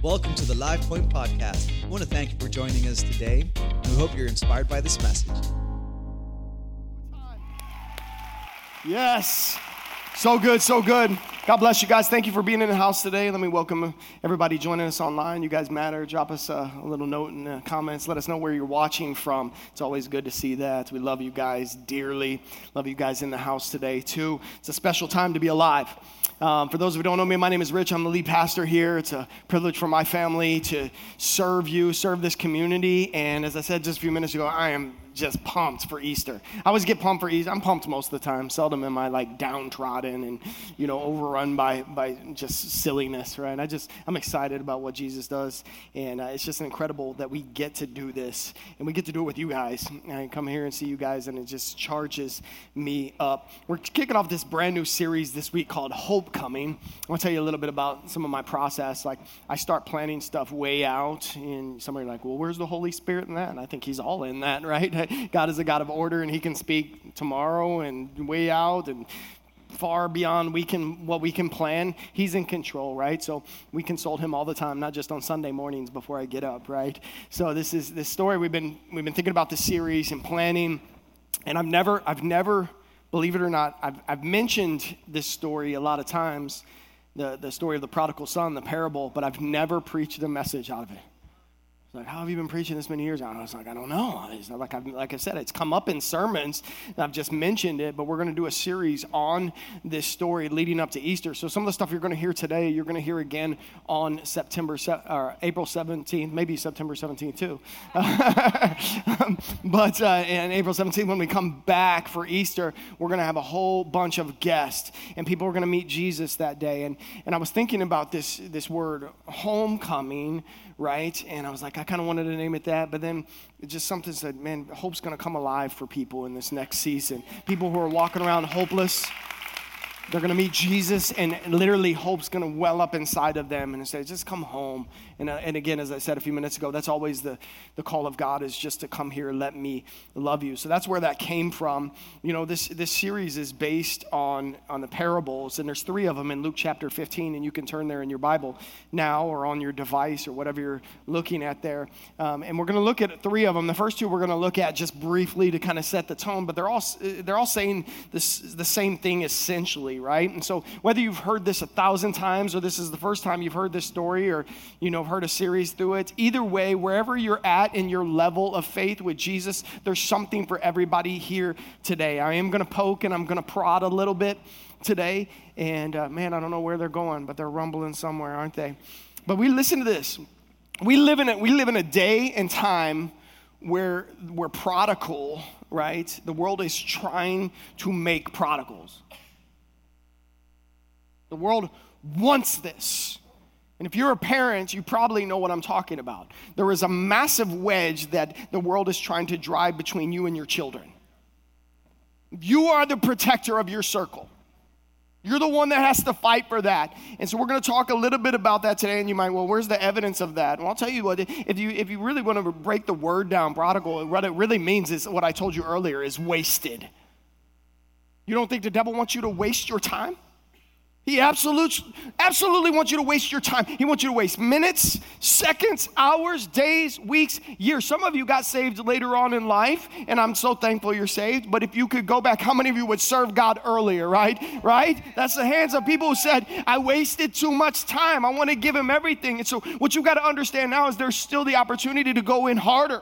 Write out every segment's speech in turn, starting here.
Welcome to the Live Point Podcast. I want to thank you for joining us today. We hope you're inspired by this message. Yes. So good, so good. God bless you guys. Thank you for being in the house today. Let me welcome everybody joining us online. You guys matter. Drop us a, a, little note in the comments. Let us know where you're watching from. It's always good to see that. We love you guys dearly. Love you guys in the house today, too. It's a special time to be alive. Um, for those who don't know me, my name is Rich. I'm the lead pastor here. It's a privilege for my family to serve you, serve this community. And as I said just a few minutes ago, I am just pumped for Easter. I always get pumped for Easter. I'm pumped most of the time. Seldom am I like downtrodden and you know overrun by by just silliness, right? I just I'm excited about what Jesus does, and uh, it's just incredible that we get to do this and we get to do it with you guys. I come here and see you guys, and it just charges me up. We're kicking off this brand new series this week called Hope Coming. I want to tell you a little bit about some of my process. Like I start planning stuff way out, and somebody like, well, where's the Holy Spirit in that? And I think He's all in that, right? God is a God of order and He can speak tomorrow and way out and far beyond we can what we can plan. He's in control right? So we consult him all the time not just on sunday mornings before i get up right? So this is this story we've been we've been thinking about the series and planning. And i've never i've never believe it or not i've, I've mentioned this story a lot of times the, the story of the prodigal son the parable but i've never preached a message out of it like, how have you been preaching this many years? I was like, I don't know. Like, I've, like I said, it's come up in sermons. I've just mentioned it, but we're going to do a series on this story leading up to Easter. So some of the stuff you're going to hear today, you're going to hear again on September or April 17th, maybe September 17th too. but uh, April 17th, when we come back for Easter, we're going to have a whole bunch of guests, and people are going to meet Jesus that day. And and I was thinking about this this word homecoming right? And I was like, I kind of wanted to name it that, but then just something said, man, hope's going to come alive for people in this next season. People who are walking around hopeless, they're going to meet Jesus, and literally hope's going to well up inside of them and say, just come home. And, uh, and again, as I said a few minutes ago, that's always the, the call of God is just to come here, let me love you. So that's where that came from. You know, this, this series is based on, on the parables, and there's three of them in Luke chapter 15, and you can turn there in your Bible now or on your device or whatever you're looking at there. Um, and we're going to look at three of them. The first two we're going to look at just briefly to kind of set the tone, but they're all, they're all saying this, the same thing essentially right? And so whether you've heard this a thousand times or this is the first time you've heard this story or, you know, heard a series through it, either way, wherever you're at in your level of faith with Jesus, there's something for everybody here today. I am going to poke and I'm going to prod a little bit today. And uh, man, I don't know where they're going, but they're rumbling somewhere, aren't they? But we listen to this. We live in a, we live in a day and time where we're prodigal, right? The world is trying to make prodigals. The world wants this. And if you're a parent, you probably know what I'm talking about. There is a massive wedge that the world is trying to drive between you and your children. You are the protector of your circle. You're the one that has to fight for that. And so we're going to talk a little bit about that today. And you might, well, where's the evidence of that? Well, I'll tell you what, if you, if you really want to break the word down, prodigal, what it really means is what I told you earlier is wasted. You don't think the devil wants you to waste your time? He absolutely, absolutely wants you to waste your time. He wants you to waste minutes, seconds, hours, days, weeks, years. Some of you got saved later on in life, and I'm so thankful you're saved. But if you could go back, how many of you would serve God earlier, right? Right? That's the hands of people who said, I wasted too much time. I want to give him everything. And so, what you got to understand now is there's still the opportunity to go in harder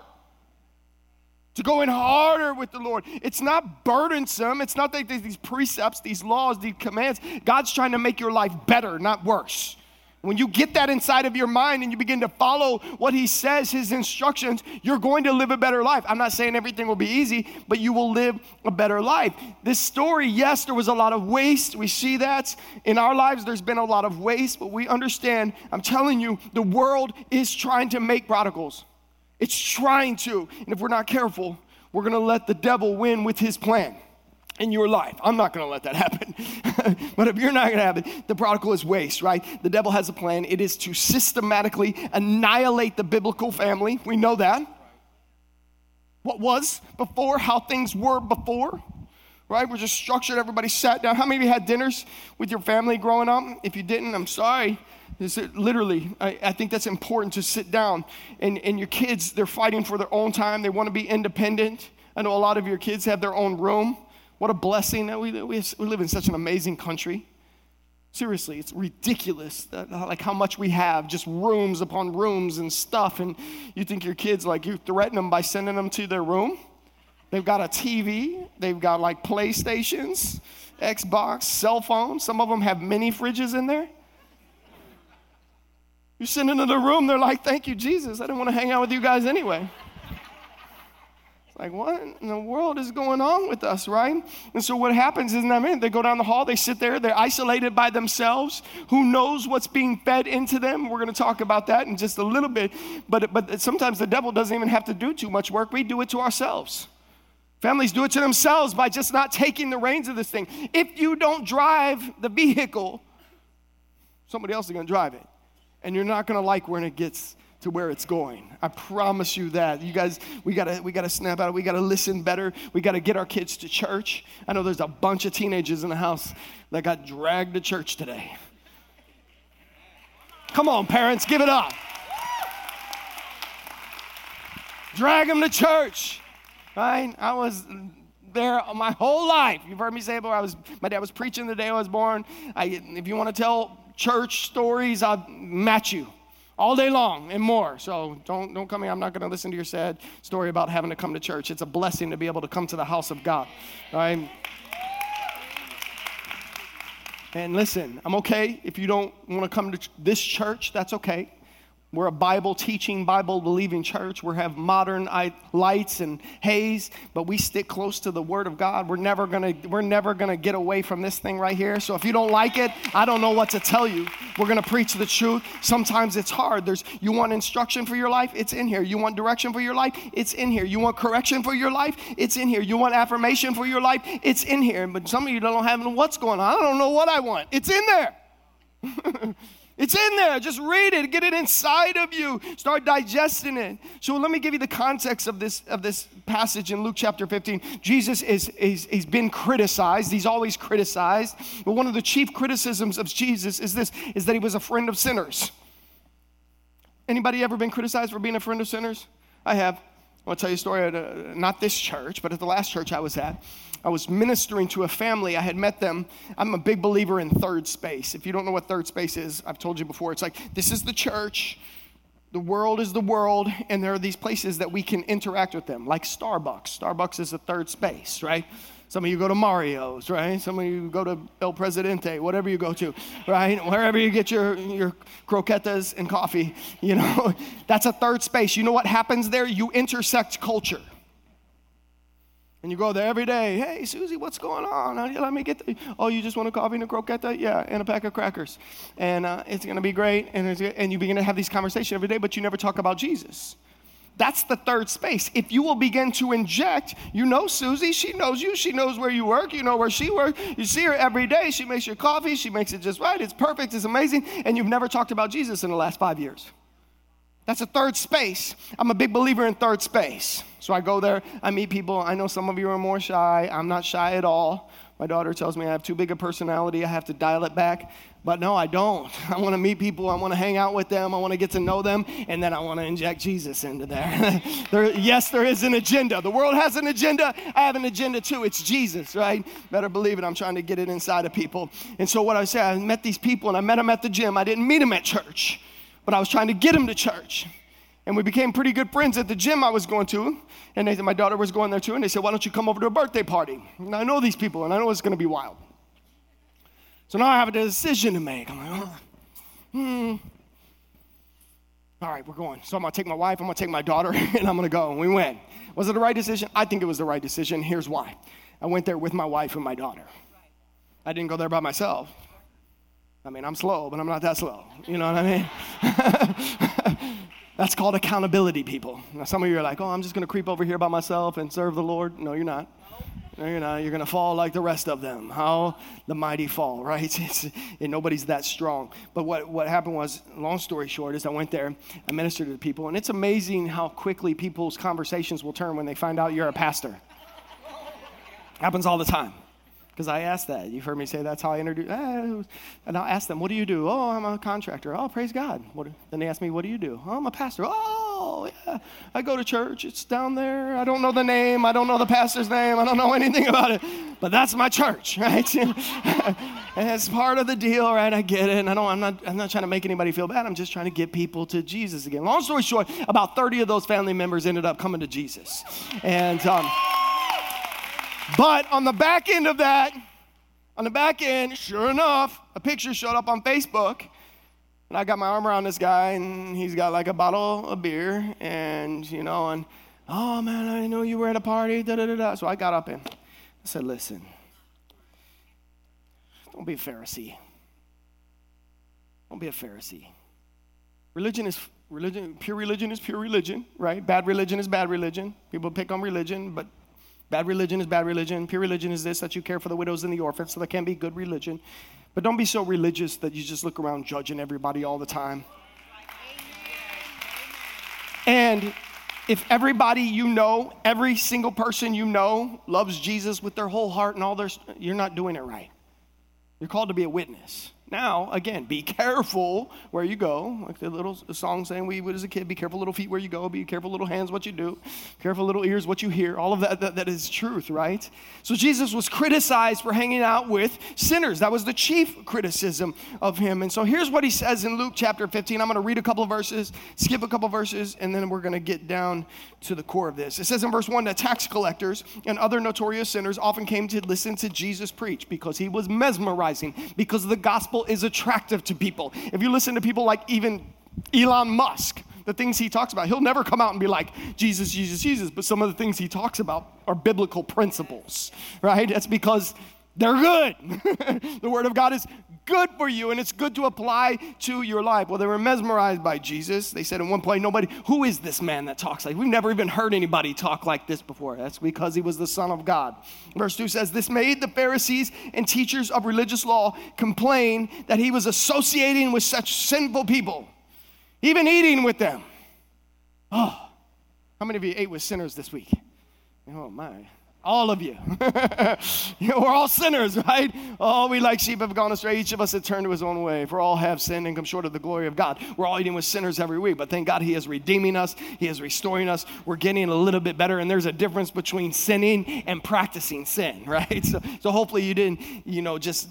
to go in harder with the Lord. It's not burdensome. It's not like these precepts, these laws, these commands. God's trying to make your life better, not worse. When you get that inside of your mind and you begin to follow what He says, His instructions, you're going to live a better life. I'm not saying everything will be easy, but you will live a better life. This story, yes, there was a lot of waste. We see that in our lives, there's been a lot of waste, but we understand, I'm telling you, the world is trying to make prodigals. It's trying to. And if we're not careful, we're going to let the devil win with his plan in your life. I'm not going to let that happen. but if you're not going to have it, the prodigal is waste, right? The devil has a plan. It is to systematically annihilate the biblical family. We know that. What was before, how things were before, right? We're just structured. Everybody sat down. How many of you had dinners with your family growing up? If you didn't, I'm sorry. Is literally, I, I, think that's important to sit down. And, and your kids, they're fighting for their own time. They want to be independent. I know a lot of your kids have their own room. What a blessing that we, we, we live in such an amazing country. Seriously, it's ridiculous that, like how much we have, just rooms upon rooms and stuff. And you think your kids, like you threaten them by sending them to their room? They've got a TV, they've got like PlayStations, Xbox, cell phones. Some of them have mini fridges in there. You send into the room, they're like, Thank you, Jesus. I didn't want to hang out with you guys anyway. It's like, what in the world is going on with us, right? And so what happens is, I mean, they go down the hall, they sit there, they're isolated by themselves. Who knows what's being fed into them? We're going to talk about that in just a little bit. But, but sometimes the devil doesn't even have to do too much work, we do it to ourselves. Families do it to themselves by just not taking the reins of this thing. If you don't drive the vehicle, somebody else is going to drive it. And you're not going to like when it gets to where it's going. I promise you that. You guys, we gotta we gotta snap out. We gotta listen better. We gotta get our kids to church. I know there's a bunch of teenagers in the house that got dragged to church today. Come on, parents, give it up. Drag them to church. Right? I was there my whole life. You've heard me say it before. I was, my dad was preaching the day I was born. I, if you want to tell church stories, I'll match you all day long and more. So don't, don't come here. I'm not going to listen to your sad story about having to come to church. It's a blessing to be able to come to the house of God. All right? And listen, I'm okay if you don't want to come to this church, that's okay. We're a Bible teaching, Bible believing church. We have modern lights and haze, but we stick close to the Word of God. We're never gonna we're never gonna get away from this thing right here. So if you don't like it, I don't know what to tell you. We're gonna preach the truth. Sometimes it's hard. There's you want instruction for your life, it's in here. You want direction for your life, it's in here. You want correction for your life, it's in here. You want affirmation for your life, it's in here. But some of you don't have what's going on. I don't know what I want. It's in there. It's in there. Just read it. Get it inside of you. Start digesting it. So let me give you the context of this of this passage in Luke chapter 15. Jesus is, is he's been criticized. He's always criticized. But one of the chief criticisms of Jesus is this is that he was a friend of sinners. Anybody ever been criticized for being a friend of sinners? I have. I want to tell you a story at a, not this church, but at the last church I was at. I was ministering to a family. I had met them. I'm a big believer in third space. If you don't know what third space is, I've told you before. It's like this is the church, the world is the world, and there are these places that we can interact with them, like Starbucks. Starbucks is a third space, right? Some of you go to Mario's, right? Some of you go to El Presidente, whatever you go to, right? Wherever you get your, your croquetas and coffee, you know, that's a third space. You know what happens there? You intersect culture. And you go there every day. Hey, Susie, what's going on? Let me get. The, oh, you just want a coffee and a croqueta? Yeah, and a pack of crackers. And uh, it's going to be great. And, and you begin to have these conversations every day, but you never talk about Jesus. That's the third space. If you will begin to inject, you know Susie, she knows you, she knows where you work, you know where she works. You see her every day, she makes your coffee, she makes it just right, it's perfect, it's amazing, and you've never talked about Jesus in the last five years. That's a third space. I'm a big believer in third space. So I go there, I meet people. I know some of you are more shy. I'm not shy at all. My daughter tells me I have too big a personality, I have to dial it back. But no, I don't. I want to meet people, I want to hang out with them, I want to get to know them, and then I want to inject Jesus into there. there. Yes, there is an agenda. The world has an agenda. I have an agenda too. It's Jesus, right? Better believe it. I'm trying to get it inside of people. And so what I say, I met these people and I met them at the gym. I didn't meet them at church but I was trying to get him to church. And we became pretty good friends at the gym I was going to. And they, my daughter was going there too. And they said, Why don't you come over to a birthday party? And I know these people, and I know it's going to be wild. So now I have a decision to make. I'm like, oh, hmm. All right, we're going. So I'm going to take my wife, I'm going to take my daughter, and I'm going to go. And we went. Was it the right decision? I think it was the right decision. Here's why I went there with my wife and my daughter. I didn't go there by myself. I mean, I'm slow, but I'm not that slow. You know what I mean? That's called accountability, people. Now, some of you are like, oh, I'm just going to creep over here by myself and serve the Lord. No, you're not. You're not. You're to fall like the rest of them. How the mighty fall, right? It's, and nobody's that strong. But what, what happened was, long story short, is I went there, I ministered to people, and it's amazing how quickly people's conversations will turn when they find out you're a pastor. Happens all the time. Because I ask that. You've heard me say that's how I introduce. Eh, and I'll ask them, what do you do? Oh, I'm a contractor. Oh, praise God. What, then they ask me, what do you do? Oh, I'm a pastor. Oh, yeah. I go to church. It's down there. I don't know the name. I don't know the pastor's name. I don't know anything about it. But that's my church, right? and it's part of the deal, right? I get it. And I don't, I'm, not, I'm not trying to make anybody feel bad. I'm just trying to get people to Jesus again. Long story short, about 30 of those family members ended up coming to Jesus. And, um, but on the back end of that, on the back end, sure enough, a picture showed up on Facebook. And I got my arm around this guy, and he's got like a bottle of beer, and you know, and oh man, I know you were at a party, da da da da. So I got up and I said, Listen, don't be a Pharisee. Don't be a Pharisee. Religion is religion, pure religion is pure religion, right? Bad religion is bad religion. People pick on religion, but Bad religion is bad religion. Pure religion is this that you care for the widows and the orphans, so that can be good religion. But don't be so religious that you just look around judging everybody all the time. And if everybody you know, every single person you know, loves Jesus with their whole heart and all their, you're not doing it right. You're called to be a witness. Now, again, be careful where you go. Like the little song saying we would as a kid, be careful little feet where you go, be careful little hands what you do, careful little ears what you hear. All of that, that, that is truth, right? So Jesus was criticized for hanging out with sinners. That was the chief criticism of him. And so here's what he says in Luke chapter 15. I'm going to read a couple of verses, skip a couple of verses, and then we're going to get down to the core of this. It says in verse 1 that tax collectors and other notorious sinners often came to listen to Jesus preach because he was mesmerizing, because the gospel gospel is attractive to people. If you listen to people like even Elon Musk, the things he talks about, he'll never come out and be like, Jesus, Jesus, Jesus. But some of the things he talks about are biblical principles, right? That's because they're good. the Word of God is good for you and it's good to apply to your life. Well, they were mesmerized by Jesus. They said at one point, Nobody, who is this man that talks like? We've never even heard anybody talk like this before. That's because he was the Son of God. Verse 2 says, This made the Pharisees and teachers of religious law complain that he was associating with such sinful people, even eating with them. Oh, how many of you ate with sinners this week? Oh, my. All of you. you know, we're all sinners, right? All we like sheep have gone astray. Each of us has turned to his own way. For all have sinned and come short of the glory of God. We're all eating with sinners every week, but thank God he is redeeming us. He is restoring us. We're getting a little bit better, and there's a difference between sinning and practicing sin, right? So, so hopefully you didn't, you know, just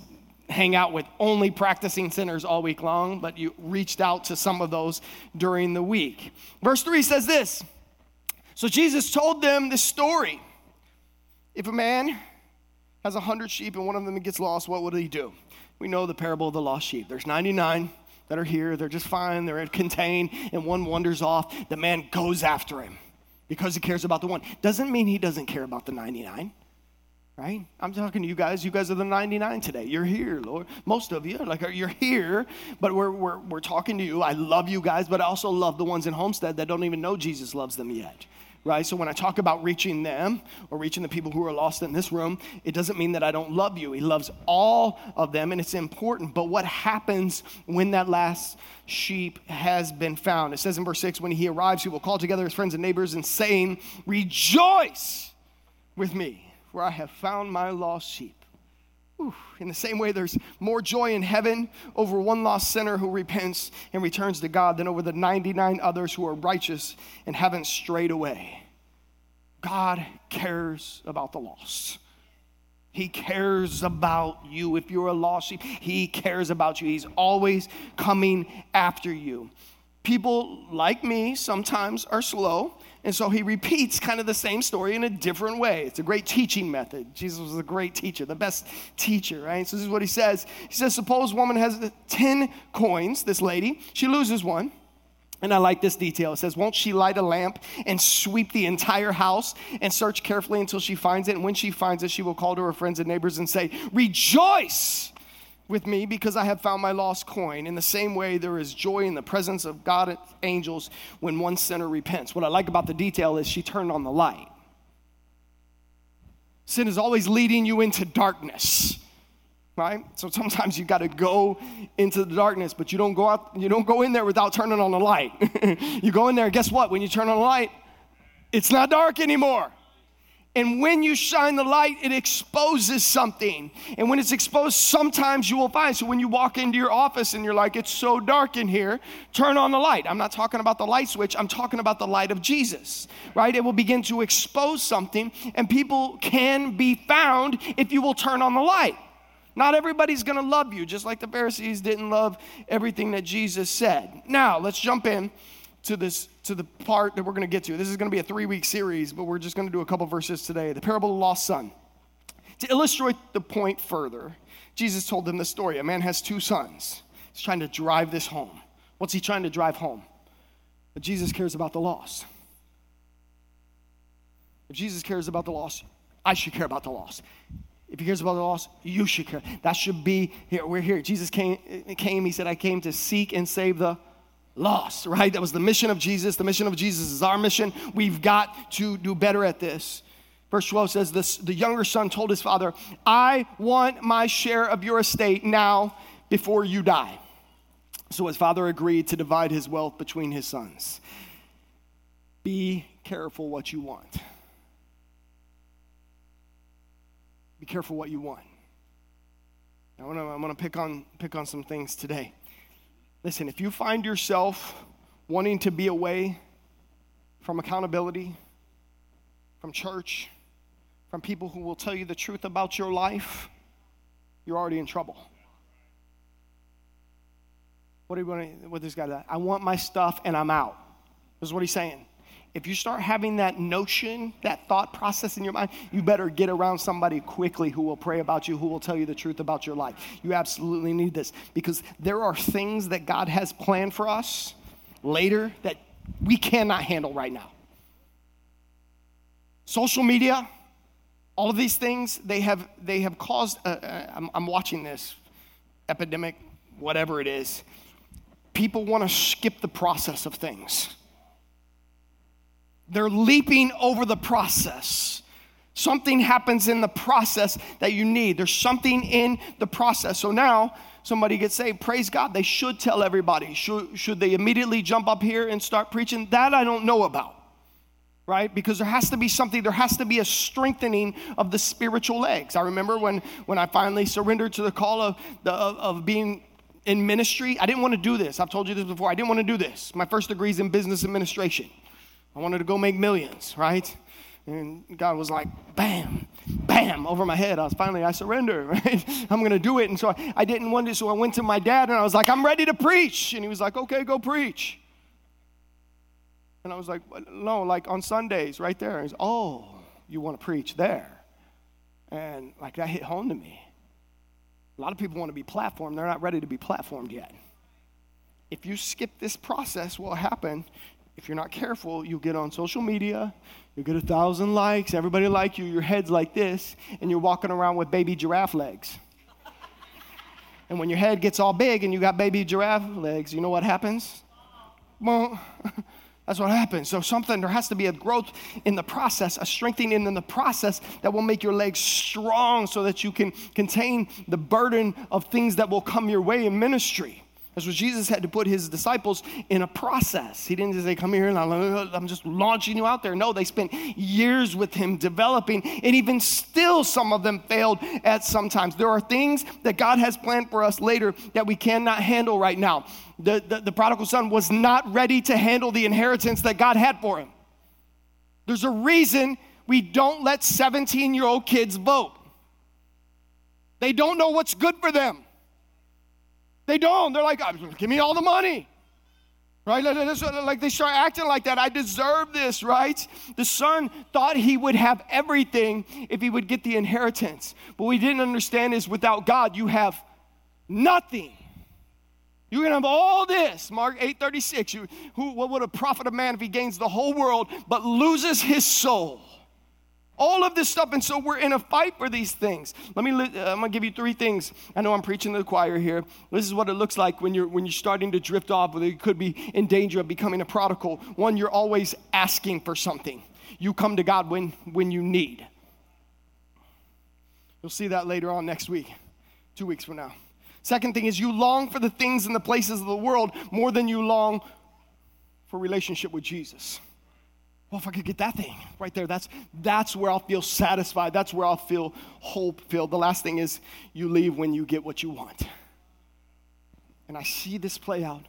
hang out with only practicing sinners all week long, but you reached out to some of those during the week. Verse 3 says this. So Jesus told them this story. If a man has a hundred sheep and one of them gets lost, what would he do? We know the parable of the lost sheep. There's 99 that are here, they're just fine, they're contained, and one wanders off. The man goes after him because he cares about the one. Doesn't mean he doesn't care about the 99 right? I'm talking to you guys. You guys are the 99 today. You're here, Lord. Most of you, like, you're here, but we're, we're, we're talking to you. I love you guys, but I also love the ones in Homestead that don't even know Jesus loves them yet, right? So when I talk about reaching them or reaching the people who are lost in this room, it doesn't mean that I don't love you. He loves all of them and it's important. But what happens when that last sheep has been found? It says in verse 6 when he arrives, he will call together his friends and neighbors and saying, Rejoice with me, for I have found my lost sheep. In the same way, there's more joy in heaven over one lost sinner who repents and returns to God than over the 99 others who are righteous and haven't strayed away. God cares about the lost. He cares about you. If you're a lost sheep, He cares about you. He's always coming after you. People like me sometimes are slow and so he repeats kind of the same story in a different way. It's a great teaching method. Jesus was a great teacher, the best teacher, right? So this is what he says. He says, Suppose a woman has 10 coins, this lady, she loses one. And I like this detail. It says, Won't she light a lamp and sweep the entire house and search carefully until she finds it? And when she finds it, she will call to her friends and neighbors and say, Rejoice! With me because I have found my lost coin. In the same way, there is joy in the presence of God at angels when one sinner repents. What I like about the detail is she turned on the light. Sin is always leading you into darkness, right? So sometimes you got to go into the darkness, but you don't go out. You don't go in there without turning on the light. you go in there, guess what? When you turn on the light, it's not dark anymore. And when you shine the light, it exposes something. And when it's exposed, sometimes you will find. So when you walk into your office and you're like, it's so dark in here, turn on the light. I'm not talking about the light switch, I'm talking about the light of Jesus, right? It will begin to expose something, and people can be found if you will turn on the light. Not everybody's gonna love you, just like the Pharisees didn't love everything that Jesus said. Now, let's jump in to this to the part that we're going to get to. This is going to be a three week series, but we're just going to do a couple verses today. The parable of the lost son. To illustrate the point further, Jesus told them the story. A man has two sons. He's trying to drive this home. What's he trying to drive home? That Jesus cares about the lost. If Jesus cares about the lost, I should care about the lost. If he cares about the lost, you should care. That should be here. We're here. Jesus came, came. He said, I came to seek and save the lost, right? That was the mission of Jesus. The mission of Jesus is our mission. We've got to do better at this. Verse 12 says this the younger son told his father, I want my share of your estate now before you die. So his father agreed to divide his wealth between his sons. Be careful what you want. Be careful what you want. I want to, pick on, pick on some things today. Listen, if you find yourself wanting to be away from accountability, from church, from people who will tell you the truth about your life, you're already in trouble. What do you want with this guy? I want my stuff and I'm out. This is what he's saying if you start having that notion, that thought process in your mind, you better get around somebody quickly who will pray about you, who will tell you the truth about your life. You absolutely need this because there are things that God has planned for us later that we cannot handle right now. Social media, all of these things, they have, they have caused, uh, uh, I'm, I'm watching this epidemic, whatever it is. People want to skip the process of things they're leaping over the process. Something happens in the process that you need. There's something in the process. So now somebody gets saved. Praise God. They should tell everybody. Should, should they immediately jump up here and start preaching? That I don't know about right because there has to be something there has to be a strengthening of the spiritual legs i remember when when i finally surrendered to the call of the of, of being in ministry i didn't want to do this i've told you this before i didn't want to do this my first degree is in business administration I wanted to go make millions, right? And God was like, bam, bam, over my head. I was finally, I surrender, right? I'm going to do it. And so I, I didn't want to. So I went to my dad and I was like, I'm ready to preach. And he was like, okay, go preach. And I was like, no, like on Sundays, right there. He's, oh, you want to preach there? And like that hit home to me. A lot of people want to be platformed, they're not ready to be platformed yet. If you skip this process, what will happen? If you're not careful, you'll get on social media, you'll get a thousand likes, everybody like you, your head's like this, and you're walking around with baby giraffe legs. and when your head gets all big and you got baby giraffe legs, you know what happens? Well, that's what happens. So, something, there has to be a growth in the process, a strengthening in the process that will make your legs strong so that you can contain the burden of things that will come your way in ministry. That's what Jesus had to put his disciples in a process. He didn't just say, Come here and I'm just launching you out there. No, they spent years with him developing, and even still, some of them failed at some times. There are things that God has planned for us later that we cannot handle right now. The, the, the prodigal son was not ready to handle the inheritance that God had for him. There's a reason we don't let 17 year old kids vote, they don't know what's good for them. They don't. They're like, um, give me all the money. Right? Like they start acting like that. I deserve this, right? The son thought he would have everything if he would get the inheritance. But we didn't understand is without God, you have nothing. You can have all this. Mark 8:36. You, who, what would a profit a man if he gains the whole world but loses his soul? All of this stuff. And so we're in a fight for these things. Let me, uh, I'm to give you three things. I know I'm preaching to the choir here. This is what it looks like when you're, when you're starting to drift off, whether you could be in danger of becoming a prodigal. One, you're always asking for something. You come to God when, when you need. You'll see that later on next week, two weeks from now. Second thing is you long for the things and the places of the world more than you long for relationship with Jesus. Well, if I could get that thing right there, that's, that's where I'll feel satisfied. That's where I'll feel hope filled. The last thing is you leave when you get what you want. And I see this play out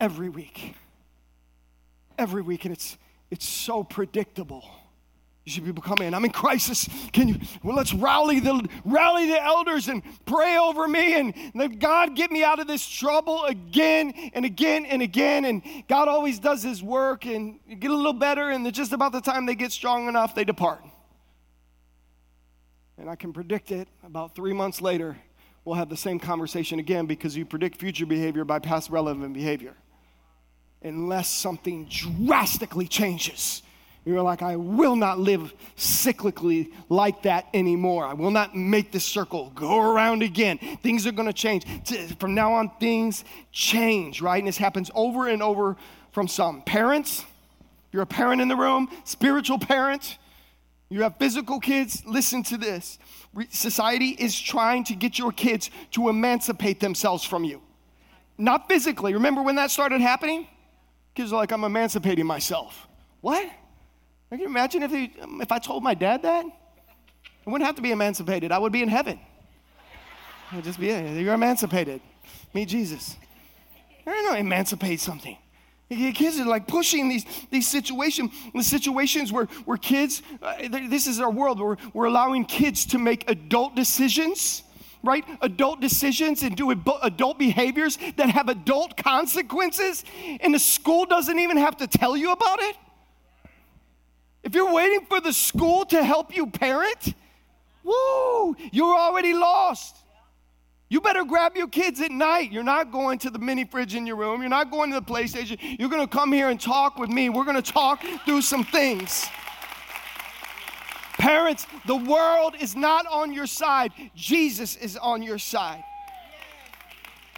every week. Every week, and it's, it's so predictable. You people come in. I'm in crisis. Can you? Well, let's rally the rally the elders and pray over me and let God get me out of this trouble again and again and again. And God always does His work and you get a little better. And just about the time they get strong enough, they depart. And I can predict it. About three months later, we'll have the same conversation again because you predict future behavior by past relevant behavior, unless something drastically changes you're like, I will not live cyclically like that anymore. I will not make this circle go around again. Things are going to change. From now on, things change, right? And this happens over and over from some. Parents, you're a parent in the room, spiritual parent, you have physical kids, listen to this. Society is trying to get your kids to emancipate themselves from you. Not physically. Remember when that started happening? Kids are like, I'm emancipating myself. What? Can you imagine if, he, if I told my dad that? I wouldn't have to be emancipated. I would be in heaven. I'd just be, you're emancipated. Meet Jesus. I don't know, emancipate something. Kids are like pushing these, these situations, the situations where, where kids, uh, this is our world, where we're allowing kids to make adult decisions, right? Adult decisions and do adult behaviors that have adult consequences, and the school doesn't even have to tell you about it. If you're waiting for the school to help you parent, woo, you're already lost. You better grab your kids at night. You're not going to the mini fridge in your room. You're not going to the PlayStation. You're going to come here and talk with me. We're going to talk through some things. Parents, the world is not on your side, Jesus is on your side.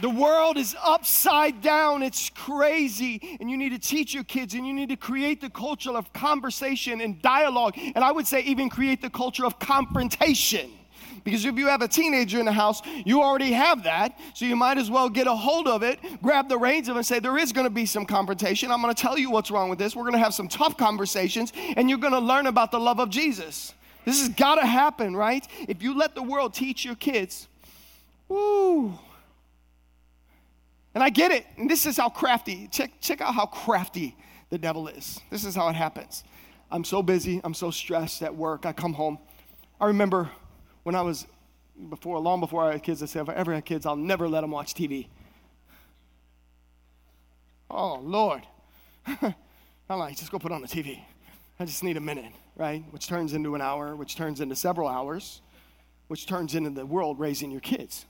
The world is upside down. It's crazy. And you need to teach your kids and you need to create the culture of conversation and dialogue. And I would say, even create the culture of confrontation. Because if you have a teenager in the house, you already have that. So you might as well get a hold of it, grab the reins of it, and say, There is going to be some confrontation. I'm going to tell you what's wrong with this. We're going to have some tough conversations, and you're going to learn about the love of Jesus. This has got to happen, right? If you let the world teach your kids, woo, and I get it. And this is how crafty, check, check out how crafty the devil is. This is how it happens. I'm so busy, I'm so stressed at work. I come home. I remember when I was before, long before I had kids, I said, if I ever had kids, I'll never let them watch TV. Oh, Lord. I'm like, just go put on the TV. I just need a minute, right? Which turns into an hour, which turns into several hours, which turns into the world raising your kids.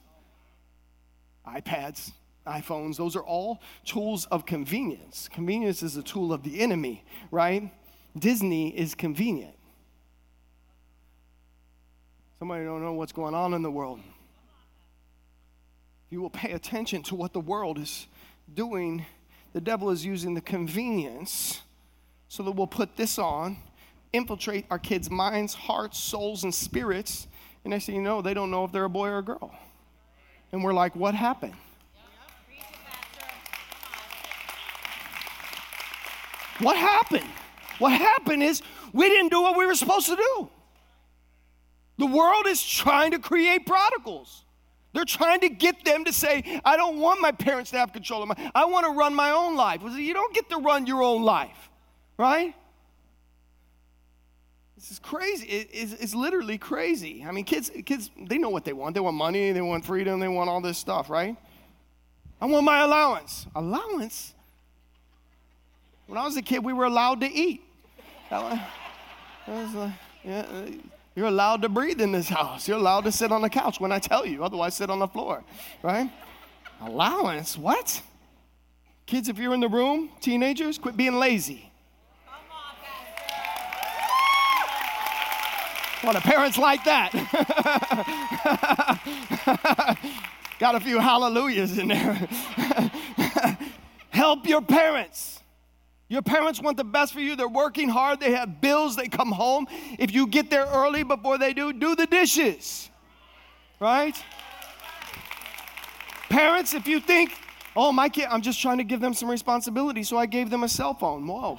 iPads, iPhones, those are all tools of convenience. Convenience is a tool of the enemy, right? Disney is convenient. Somebody don't know what's going on in the world. You will pay attention to what the world is doing. The devil is using the convenience so that we'll put this on, infiltrate our kids' minds, hearts, souls, and spirits. And next thing you know, they don't know if they're a boy or a girl. And we're like, what happened? What happened? What happened is we didn't do what we were supposed to do. The world is trying to create prodigals. They're trying to get them to say, I don't want my parents to have control of my I want to run my own life. You don't get to run your own life, right? This is crazy. It, it's, it's, literally crazy. I mean, kids, kids, they know what they want. They want money, they want freedom, they want all this stuff, right? I want my allowance. Allowance? When I was a kid, we were allowed to eat. Was, uh, yeah, uh, you're allowed to breathe in this house. You're allowed to sit on the couch when I tell you. Otherwise, sit on the floor, right? Allowance? What? Kids, if you're in the room, teenagers, quit being lazy. What a parents like that. Got a few hallelujahs in there. Help your parents. Your parents want the best for you. They're working hard. They have bills. They come home. If you get there early before they do, do the dishes. Right? Parents, if you think, oh, my kid, I'm just trying to give them some responsibility, so I gave them a cell phone. Whoa.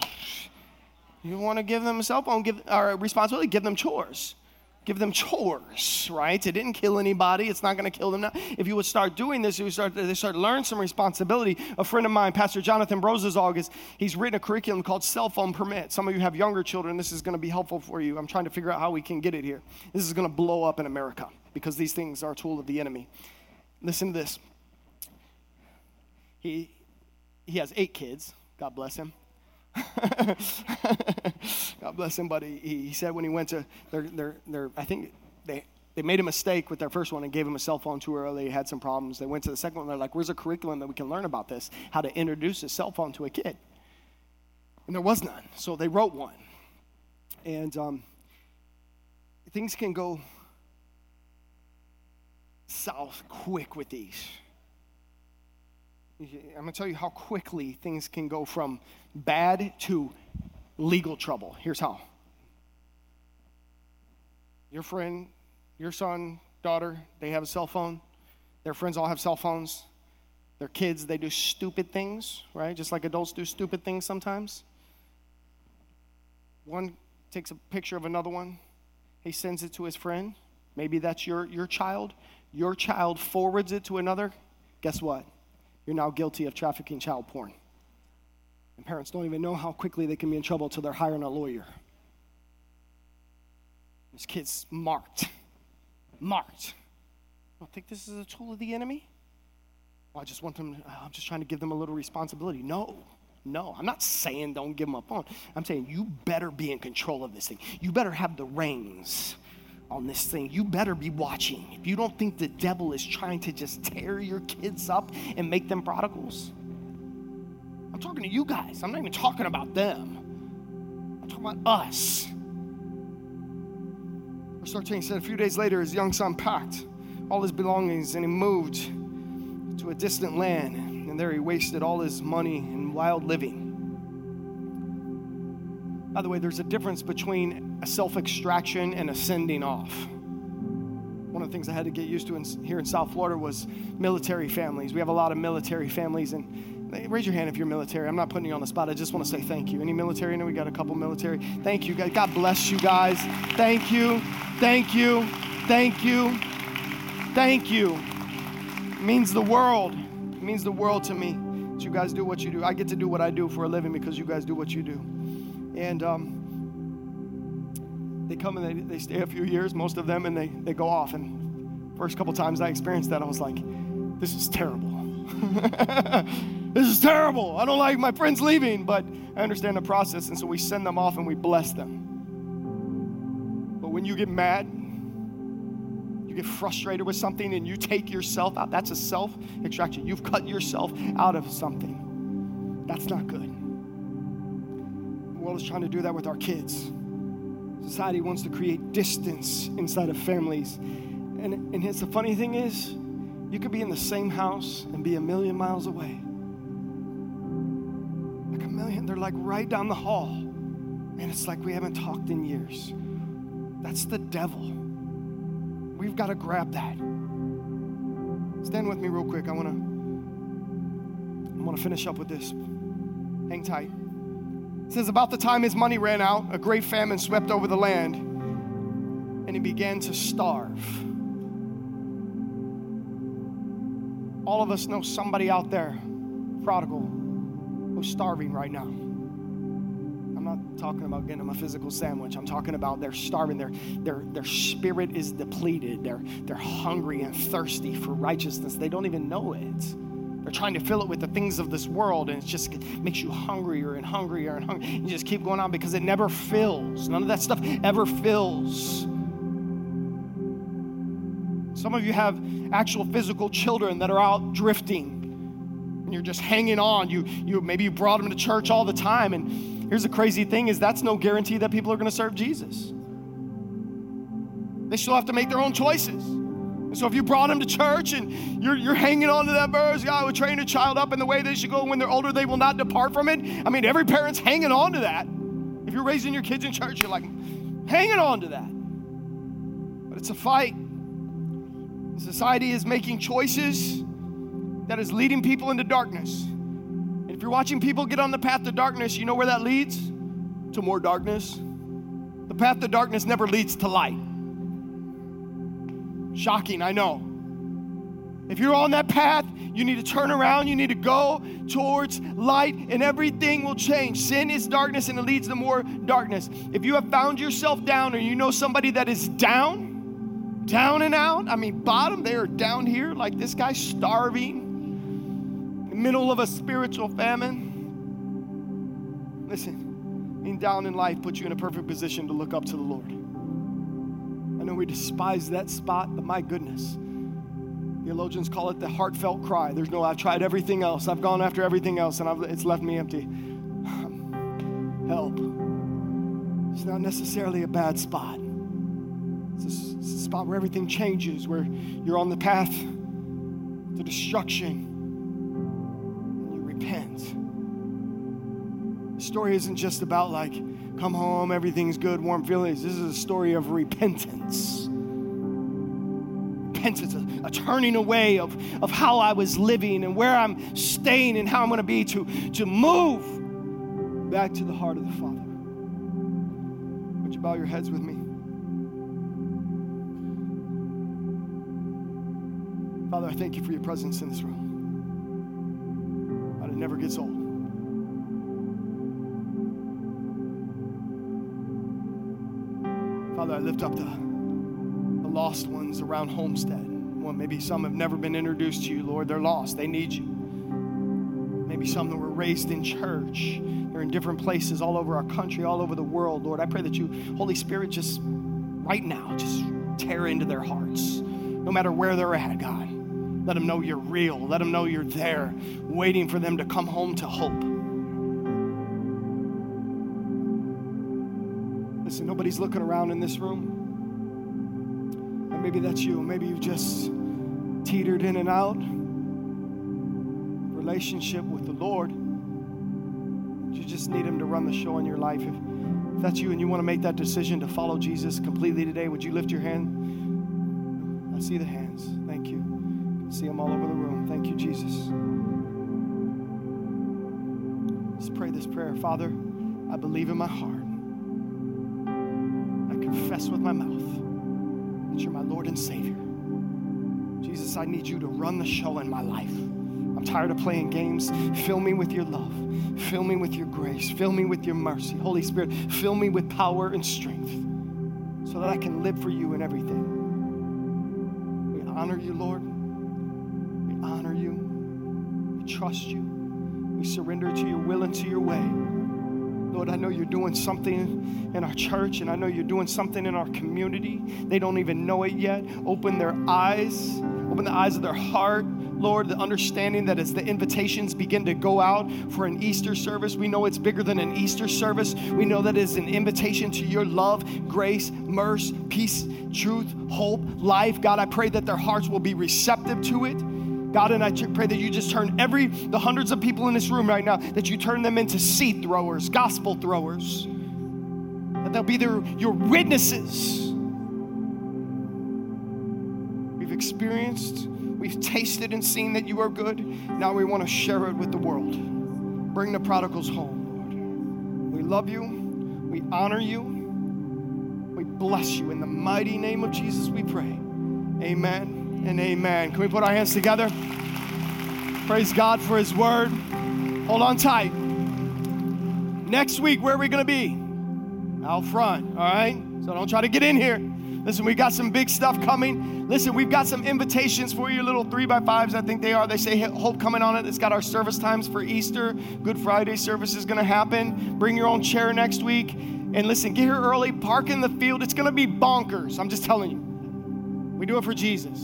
You want to give them a cell phone, give or responsibility, give them chores. Give them chores, right? It didn't kill anybody. It's not going to kill them now. If you would start doing this, you would start, they start learn some responsibility. A friend of mine, Pastor Jonathan Brosazog, is he's written a curriculum called Cell Phone Permit. Some of you have younger children. This is going to be helpful for you. I'm trying to figure out how we can get it here. This is going to blow up in America because these things are a tool of the enemy. Listen to this. He he has eight kids. God bless him. God bless him, but he, he said when he went to their, their, their, I think they, they made a mistake with their first one and gave him a cell phone too early, had some problems. They went to the second one, they're like, where's a curriculum that we can learn about this? How to introduce a cell phone to a kid. And there was none, so they wrote one. And um, things can go south quick with these. I'm going to tell you how quickly things can go from bad to legal trouble. Here's how your friend, your son, daughter, they have a cell phone. Their friends all have cell phones. Their kids, they do stupid things, right? Just like adults do stupid things sometimes. One takes a picture of another one, he sends it to his friend. Maybe that's your, your child. Your child forwards it to another. Guess what? You're now guilty of trafficking child porn. And parents don't even know how quickly they can be in trouble until they're hiring a lawyer. This kid's marked. Marked. I don't think this is a tool of the enemy. Well, I just want them, I'm just trying to give them a little responsibility. No, no, I'm not saying don't give them a phone. I'm saying you better be in control of this thing. You better have the reins on this thing, you better be watching. If you don't think the devil is trying to just tear your kids up and make them prodigals, I'm talking to you guys. I'm not even talking about them. I'm talking about us. Verse 13 said, A few days later, his young son packed all his belongings and he moved to a distant land. And there he wasted all his money in wild living. By the way, there's a difference between a self extraction and a sending off. One of the things I had to get used to in, here in South Florida was military families. We have a lot of military families, and raise your hand if you're military. I'm not putting you on the spot. I just want to say thank you. Any military? I know we got a couple military. Thank you. God bless you guys. Thank you. Thank you. Thank you. Thank you. It means the world. It means the world to me that you guys do what you do. I get to do what I do for a living because you guys do what you do. And um, they come and they, they stay a few years, most of them, and they, they go off. And first couple times I experienced that, I was like, this is terrible. this is terrible. I don't like my friends leaving, but I understand the process. And so we send them off and we bless them. But when you get mad, you get frustrated with something and you take yourself out, that's a self extraction. You've cut yourself out of something. That's not good world is trying to do that with our kids. Society wants to create distance inside of families. And, and it's the funny thing is, you could be in the same house and be a million miles away. Like a million, they're like right down the hall. And it's like we haven't talked in years. That's the devil. We've got to grab that. Stand with me real quick. I want to I want to finish up with this. Hang tight. It says, About the time his money ran out, a great famine swept over the land, and he began to starve. All of us know somebody out there, prodigal, who's starving right now. I'm not talking about getting them a physical sandwich. I'm talking about they're starving. Their, their, their spirit is depleted. They're, they're hungry and thirsty for righteousness. They don't even know it. They're trying to fill it with the things of this world, and it just makes you hungrier and hungrier and hungrier. You just keep going on because it never fills. None of that stuff ever fills. Some of you have actual physical children that are out drifting, and you're just hanging on. You, you maybe you brought them to church all the time, and here's the crazy thing: is that's no guarantee that people are going to serve Jesus. They still have to make their own choices. So if you brought them to church and you're, you're hanging on to that verse, God would train a child up in the way they should go. When they're older, they will not depart from it. I mean, every parent's hanging on to that. If you're raising your kids in church, you're like hanging on to that. But it's a fight. Society is making choices that is leading people into darkness. And if you're watching people get on the path to darkness, you know where that leads? to more darkness. The path to darkness never leads to light. Shocking, I know. If you're on that path, you need to turn around. You need to go towards light, and everything will change. Sin is darkness, and it leads to more darkness. If you have found yourself down, or you know somebody that is down, down and out, I mean, bottom, they are down here, like this guy starving, in the middle of a spiritual famine. Listen, being down in life puts you in a perfect position to look up to the Lord. I know we despise that spot, but my goodness Theologians call it the heartfelt cry. There's no, I've tried everything else. I've gone after everything else, and I've, it's left me empty. Help. It's not necessarily a bad spot. It's a, it's a spot where everything changes, where you're on the path to destruction, and you repent. The story isn't just about like, come home, everything's good, warm feelings. This is a story of repentance repentance, a, a, turning away of, of how I was living and where I'm staying and how I'm going to be to, to move back to the heart of the Father. Would you bow your heads with me? Father, I thank you for your presence in this room. God, it never gets old. Father, I lift up the lost ones around Homestead. Well, maybe some have never been introduced to you, Lord. They're lost, they need you. Maybe some that were raised in church. They're in different places all over our country, all over the world, Lord. I pray that you, Holy Spirit, just right now, just tear into their hearts, no matter where they're at, God. Let them know you're real. Let them know you're there, waiting for them to come home to hope. Listen, nobody's looking around in this room And maybe that's you. Maybe you've just teetered in and out. Relationship with the Lord. You just need Him to run the show in your life. If, if that's you and you want to make that decision to follow Jesus completely today, would you lift your hand? I see the hands. Thank you. I see them all over the room. Thank you, Jesus. Let's pray this prayer. Father, I believe in my heart. Confess with my mouth that you're my Lord and Savior. Jesus, I need you to run the show in my life. I'm tired of playing games. Fill me with your love. Fill me with your grace. Fill me with your mercy. Holy Spirit, fill me with power and strength so that I can live for you in everything. We honor you, Lord. We honor you. We trust you. We surrender to your will and to your way. Lord, I know you're doing something in our church and I know you're doing something in our community. They don't even know it yet. Open their eyes, open the eyes of their heart. Lord, the understanding that as the invitations begin to go out for an Easter service, we know it's bigger than an Easter service. We know that it's an invitation to your love, grace, mercy, peace, truth, hope, life. God, I pray that their hearts will be receptive to it. God, and I pray that you just turn every, the hundreds of people in this room right now, that you turn them into seed throwers, gospel throwers, that they'll be their, your witnesses. We've experienced, we've tasted and seen that you are good. Now we want to share it with the world. Bring the prodigals home, Lord. We love you, we honor you, we bless you. In the mighty name of Jesus, we pray. Amen and amen. Can we put our hands together? Praise God for His word. Hold on tight. Next week, where are we going to be? Out front, all right? So don't try to get in here. Listen, we got some big stuff coming. Listen, we've got some invitations for you, little three by fives, I think they are. They say Hope coming on it. It's got our service times for Easter. Good Friday service is going to happen. Bring your own chair next week. And listen, get here early, park in the field. It's going to be bonkers. I'm just telling you. We do it for Jesus.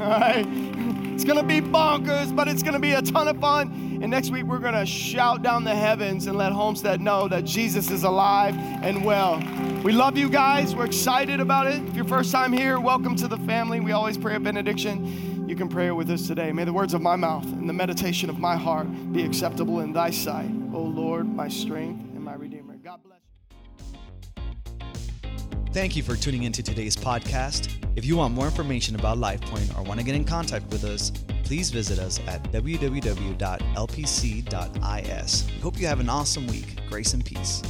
All right? It's to be bonkers, but it's to be a ton of fun. And next week, we're to shout down the heavens and let Homestead know that Jesus is alive and well. We love you guys. We're excited about it. If you're first time here, welcome to the family. We always pray a benediction. You can pray it with us today. May the words of my mouth and the meditation of my heart be acceptable in thy sight, O Lord, my strength Thank you for tuning into today's podcast. If you want more information about LifePoint or want to get in contact with us, please visit us at www.lpc.is. We hope you have an awesome week. Grace and peace.